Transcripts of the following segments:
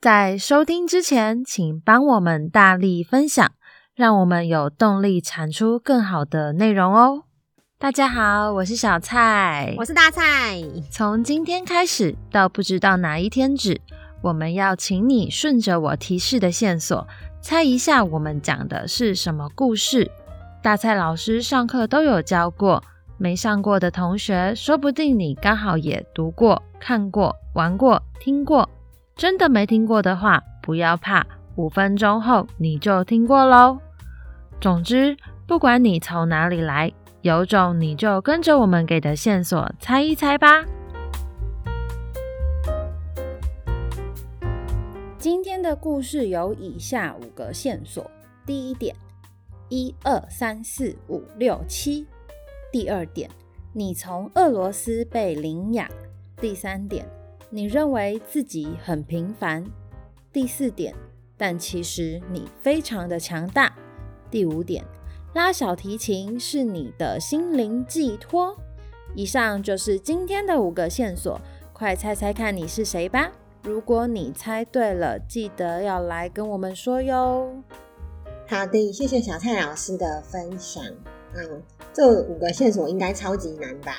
在收听之前，请帮我们大力分享，让我们有动力产出更好的内容哦。大家好，我是小蔡，我是大蔡。从今天开始到不知道哪一天止，我们要请你顺着我提示的线索，猜一下我们讲的是什么故事。大蔡老师上课都有教过，没上过的同学，说不定你刚好也读过、看过、玩过、听过。真的没听过的话，不要怕，五分钟后你就听过喽。总之，不管你从哪里来，有种你就跟着我们给的线索猜一猜吧。今天的故事有以下五个线索：第一点，一二三四五六七；第二点，你从俄罗斯被领养；第三点。你认为自己很平凡。第四点，但其实你非常的强大。第五点，拉小提琴是你的心灵寄托。以上就是今天的五个线索，快猜猜看你是谁吧！如果你猜对了，记得要来跟我们说哟。好的，谢谢小蔡老师的分享。嗯，这五个线索应该超级难吧？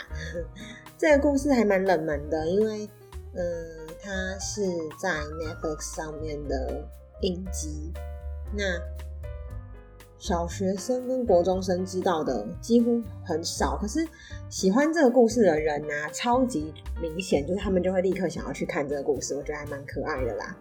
这个故事还蛮冷门的，因为。嗯，它是在 Netflix 上面的影集。那小学生跟国中生知道的几乎很少，可是喜欢这个故事的人呢、超级明显，就是他们就会立刻想要去看这个故事。我觉得还蛮可爱的啦。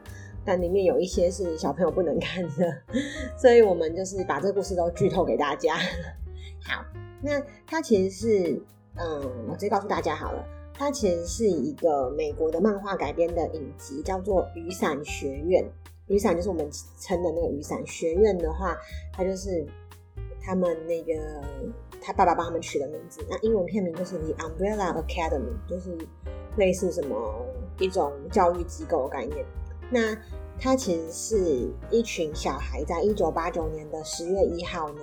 但里面有一些是小朋友不能看的，所以我们就是把这个故事都剧透给大家。好，那它其实是，嗯，我直接告诉大家好了。它其实是一个美国的漫画改编的影集，叫做《雨伞学院》。雨伞就是我们称的那个雨伞学院的话，它就是他们那个他爸爸帮他们取的名字。那英文片名就是 The Umbrella Academy，就是类似什么一种教育机构的概念。那它其实是一群小孩，在一九八九年的十月一号呢。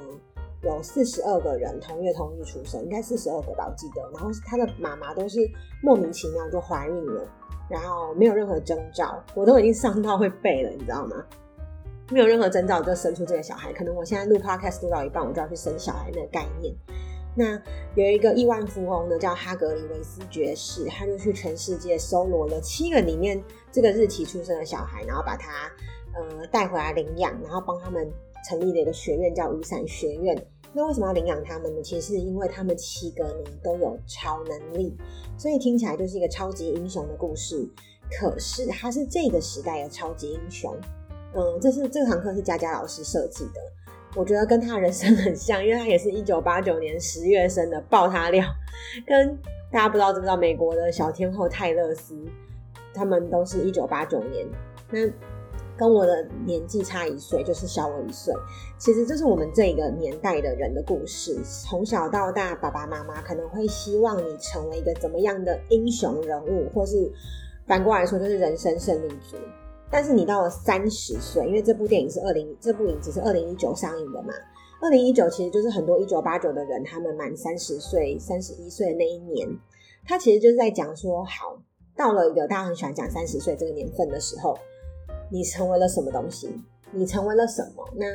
有四十二个人同月同日出生，应该四十二个吧，我记得。然后他的妈妈都是莫名其妙就怀孕了，然后没有任何征兆，我都已经上到会背了，你知道吗？没有任何征兆就生出这个小孩。可能我现在录 podcast 录到一半，我就要去生小孩那个概念。那有一个亿万富翁呢，叫哈格里维斯爵士，他就去全世界搜罗了七个里面这个日期出生的小孩，然后把他呃带回来领养，然后帮他们。成立了一个学院，叫雨伞学院。那为什么要领养他们呢？其实是因为他们七个呢都有超能力，所以听起来就是一个超级英雄的故事。可是他是这个时代的超级英雄。嗯，这是这堂课是佳佳老师设计的，我觉得跟他人生很像，因为他也是一九八九年十月生的，爆他料。跟大家不知道知不知道，美国的小天后泰勒斯，他们都是一九八九年。那跟我的年纪差一岁，就是小我一岁。其实这是我们这个年代的人的故事。从小到大，爸爸妈妈可能会希望你成为一个怎么样的英雄人物，或是反过来说，就是人生胜利组。但是你到了三十岁，因为这部电影是二零，这部影集是二零一九上映的嘛。二零一九其实就是很多一九八九的人，他们满三十岁、三十一岁的那一年，他其实就是在讲说，好，到了一个大家很喜欢讲三十岁这个年份的时候。你成为了什么东西？你成为了什么？那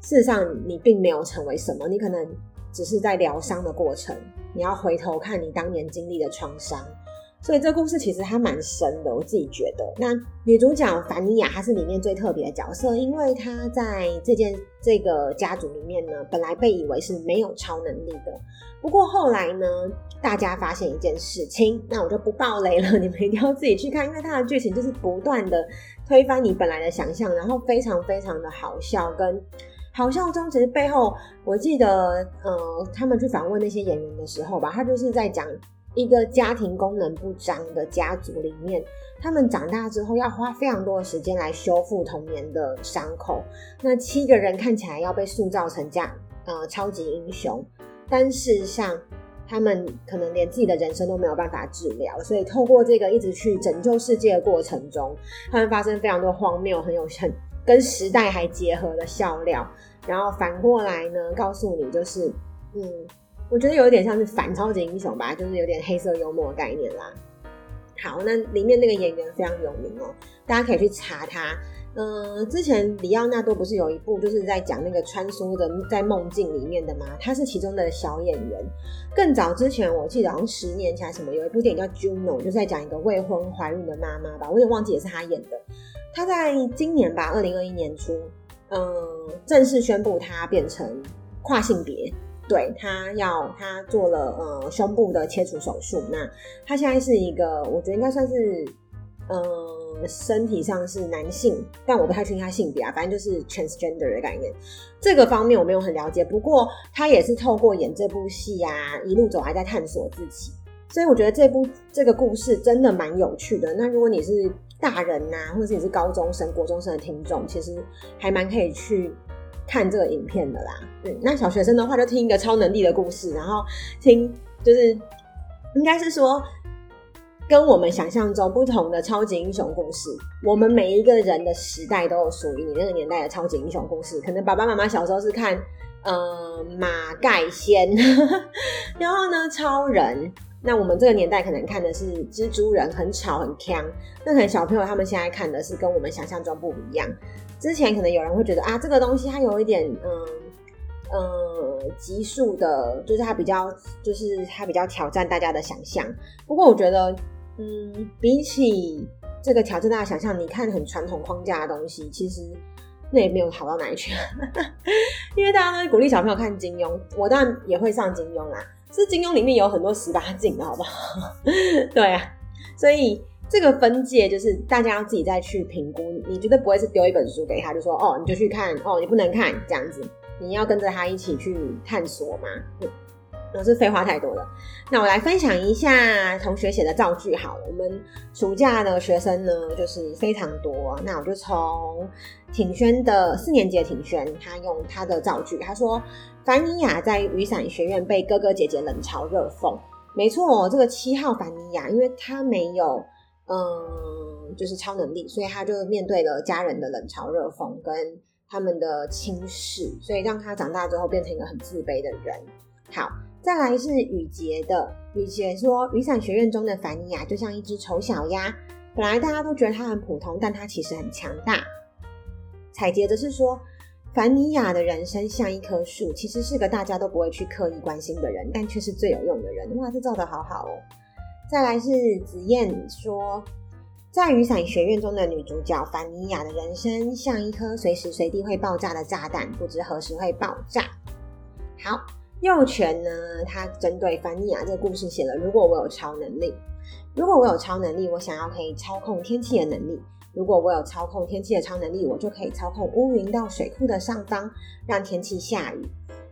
事实上，你并没有成为什么，你可能只是在疗伤的过程。你要回头看你当年经历的创伤。所以这故事其实还蛮深的，我自己觉得。那女主角凡妮亚，她是里面最特别的角色，因为她在这件这个家族里面呢，本来被以为是没有超能力的。不过后来呢，大家发现一件事情，那我就不爆雷了，你们一定要自己去看，因为它的剧情就是不断的推翻你本来的想象，然后非常非常的好笑，跟好笑中其实背后，我记得，呃，他们去访问那些演员的时候吧，他就是在讲。一个家庭功能不彰的家族里面，他们长大之后要花非常多的时间来修复童年的伤口。那七个人看起来要被塑造成这样，呃，超级英雄，但事实上，他们可能连自己的人生都没有办法治疗。所以，透过这个一直去拯救世界的过程中，他们发生非常多荒谬、很有很跟时代还结合的笑料。然后反过来呢，告诉你就是，嗯。我觉得有点像是反超级英雄吧，就是有点黑色幽默的概念啦。好，那里面那个演员非常有名哦，大家可以去查他。嗯、之前李奥纳多不是有一部就是在讲那个穿梭的在梦境里面的吗？他是其中的小演员。更早之前，我记得好像十年前什么有一部电影叫《Juno》，就是在讲一个未婚怀孕的妈妈吧，我有点忘记也是他演的。他在今年吧，二零二一年初，嗯、正式宣布他变成跨性别，对，他要他做了呃胸部的切除手术。那他现在是一个，我觉得应该算是。呃身体上是男性，但我不太确定他性别啊，反正就是 transgender 的概念。这个方面我没有很了解，不过他也是透过演这部戏啊，一路走来在探索自己。所以我觉得这部这个故事真的蛮有趣的。那如果你是大人呐、啊，或者是你是高中生、国中生的听众，其实还蛮可以去看这个影片的啦。嗯，那小学生的话就听一个超能力的故事，然后听就是应该是说。跟我们想象中不同的超级英雄故事，我们每一个人的时代都有属于你那个年代的超级英雄故事。可能爸爸妈妈小时候是看，呃，马盖先，然后呢，超人。那我们这个年代可能看的是蜘蛛人，很吵很锵。那可能小朋友他们现在看的是跟我们想象中不一样。之前可能有人会觉得啊，这个东西它有一点，嗯嗯，急速的，就是它比较，就是它比较挑战大家的想象。不过我觉得。嗯，比起这个挑战大家想象，你看很传统框架的东西，其实那也没有好到哪里去。因为大家都鼓励小朋友看金庸，我当然也会上金庸啦。是金庸里面有很多十八禁的，好不好？对啊，所以这个分界就是大家要自己再去评估。你绝对不会是丢一本书给他，就说哦，你就去看哦，你不能看这样子，你要跟着他一起去探索嘛。嗯我是废话太多了，那我来分享一下同学写的造句好了。我们暑假的学生呢，就是非常多。那我就从挺轩的四年级的挺轩，他用他的造句，他说：“凡妮亚在雨伞学院被哥哥姐姐冷嘲热讽。”没错，这个七号凡妮亚，因为他没有嗯，就是超能力，所以他就面对了家人的冷嘲热讽跟他们的轻视，所以让他长大之后变成一个很自卑的人。好。再来是雨洁的，雨洁说，雨伞学院中的凡妮亚就像一只丑小鸭，本来大家都觉得她很普通，但她其实很强大。彩洁则是说，凡尼亚的人生像一棵树，其实是个大家都不会去刻意关心的人，但却是最有用的人。哇，这造得好好哦。再来是紫燕说，在雨伞学院中的女主角凡妮亚的人生像一颗随时随地会爆炸的炸弹，不知何时会爆炸。好。右权呢，他针对凡尼亚这个故事写了：如果我有超能力，如果我有超能力，我想要可以操控天气的能力；如果我有操控天气的超能力，我就可以操控乌云到水库的上方，让天气下雨，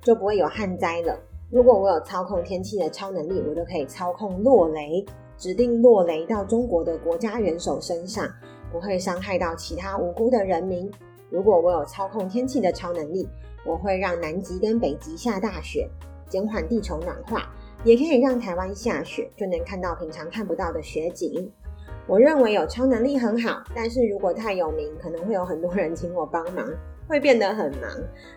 就不会有旱灾了。如果我有操控天气的超能力，我就可以操控落雷，指定落雷到中国的国家元首身上，不会伤害到其他无辜的人民。如果我有操控天气的超能力，我会让南极跟北极下大雪，减缓地球暖化，也可以让台湾下雪，就能看到平常看不到的雪景。我认为有超能力很好，但是如果太有名，可能会有很多人请我帮忙，会变得很忙，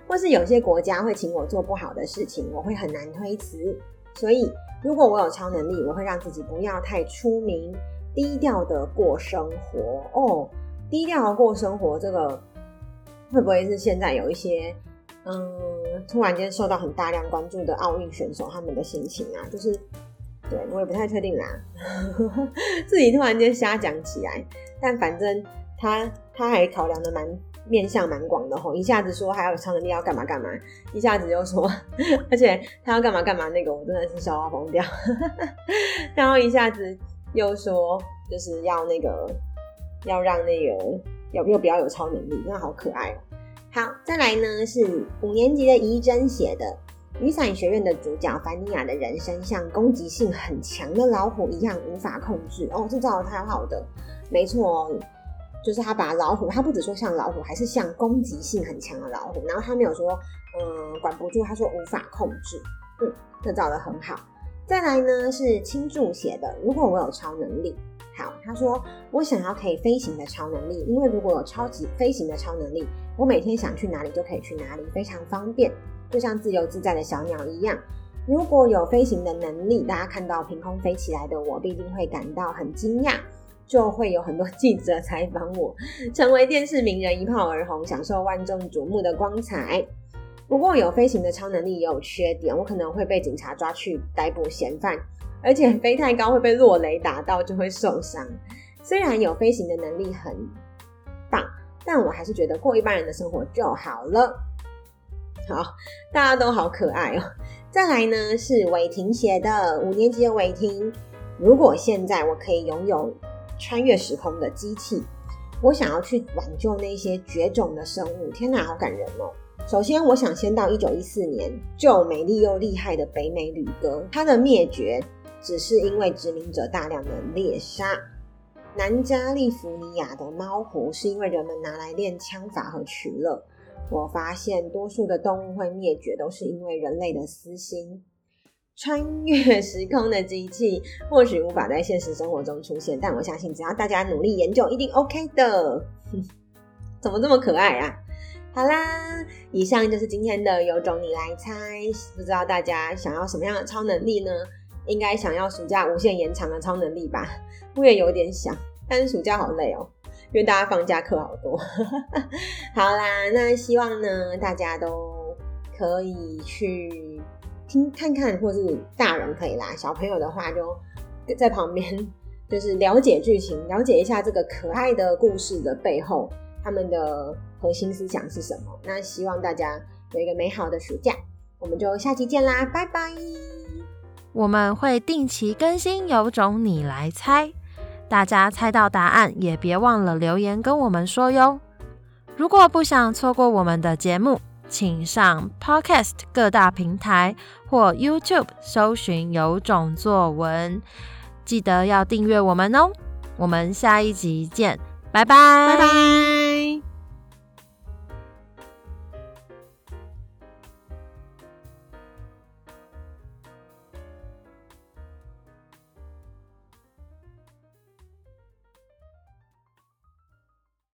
或是有些国家会请我做不好的事情，我会很难推辞。所以，如果我有超能力，我会让自己不要太出名，低调的过生活。哦，低调的过生活，这个会不会是现在有一些？嗯，突然间受到很大量关注的奥运选手，他们的心情啊，就是，对，我也不太确定啦，自己突然间瞎讲起来，但反正他他还考量的蛮面向蛮广的吼，一下子说还有超能力要干嘛干嘛，一下子又说，而且他要干嘛干嘛那个，我真的是笑到疯掉，然后一下子又说就是要那个要让那个要又不要有超能力，那好可爱喔。好，再来呢是五年级的怡珍写的《雨伞学院的主角凡妮亚的人生像攻击性很强的老虎一样无法控制》哦，这造的太好的，没错哦，就是他把老虎，他不只说像老虎，还是像攻击性很强的老虎，然后他没有说嗯管不住，他说无法控制，嗯，这造的很好。再来呢是青柱写的，如果我有超能力。好，他说我想要可以飞行的超能力，因为如果有超级飞行的超能力，我每天想去哪里就可以去哪里，非常方便，就像自由自在的小鸟一样。如果有飞行的能力，大家看到凭空飞起来的我，必定会感到很惊讶，就会有很多记者 采访我，成为电视名人，一炮而红，享受万众瞩目的光彩。不过，有飞行的超能力也有缺点，我可能会被警察抓去逮捕嫌犯，而且飞太高会被落雷打到，就会受伤。虽然有飞行的能力很棒，但我还是觉得过一般人的生活就好了。好，大家都好可爱哦。再来呢，是伟霆写的，五年级的伟霆。如果现在我可以拥有穿越时空的机器，我想要去挽救那些绝种的生物。天哪，好感人哦！首先，我想先到一九一四年救美丽又厉害的北美旅鸽，它的灭绝只是因为殖民者大量的猎杀。南加利福尼亚的猫湖是因为人们拿来练枪法和取乐。我发现多数的动物会灭绝，都是因为人类的私心。穿越时空的机器或许无法在现实生活中出现，但我相信只要大家努力研究，一定 OK 的。怎么这么可爱啊？好啦，以上就是今天的有种你来猜。不知道大家想要什么样的超能力呢？应该想要暑假无限延长的超能力吧？我也有点想，但是暑假好累哦。因为大家放假课好多，好啦，那希望呢大家都可以去听看看，或是大人可以啦，小朋友的话就在旁边，就是了解剧情，了解一下这个可爱的故事的背后，他们的核心思想是什么。那希望大家有一个美好的暑假，我们就下期见啦，拜拜！我们会定期更新，有种你来猜。大家猜到答案，也别忘了留言跟我们说哟。如果不想错过我们的节目，请上 Podcast 各大平台或 YouTube 搜寻“有种作文”，记得要订阅我们哦。我们下一集见，拜拜，拜拜。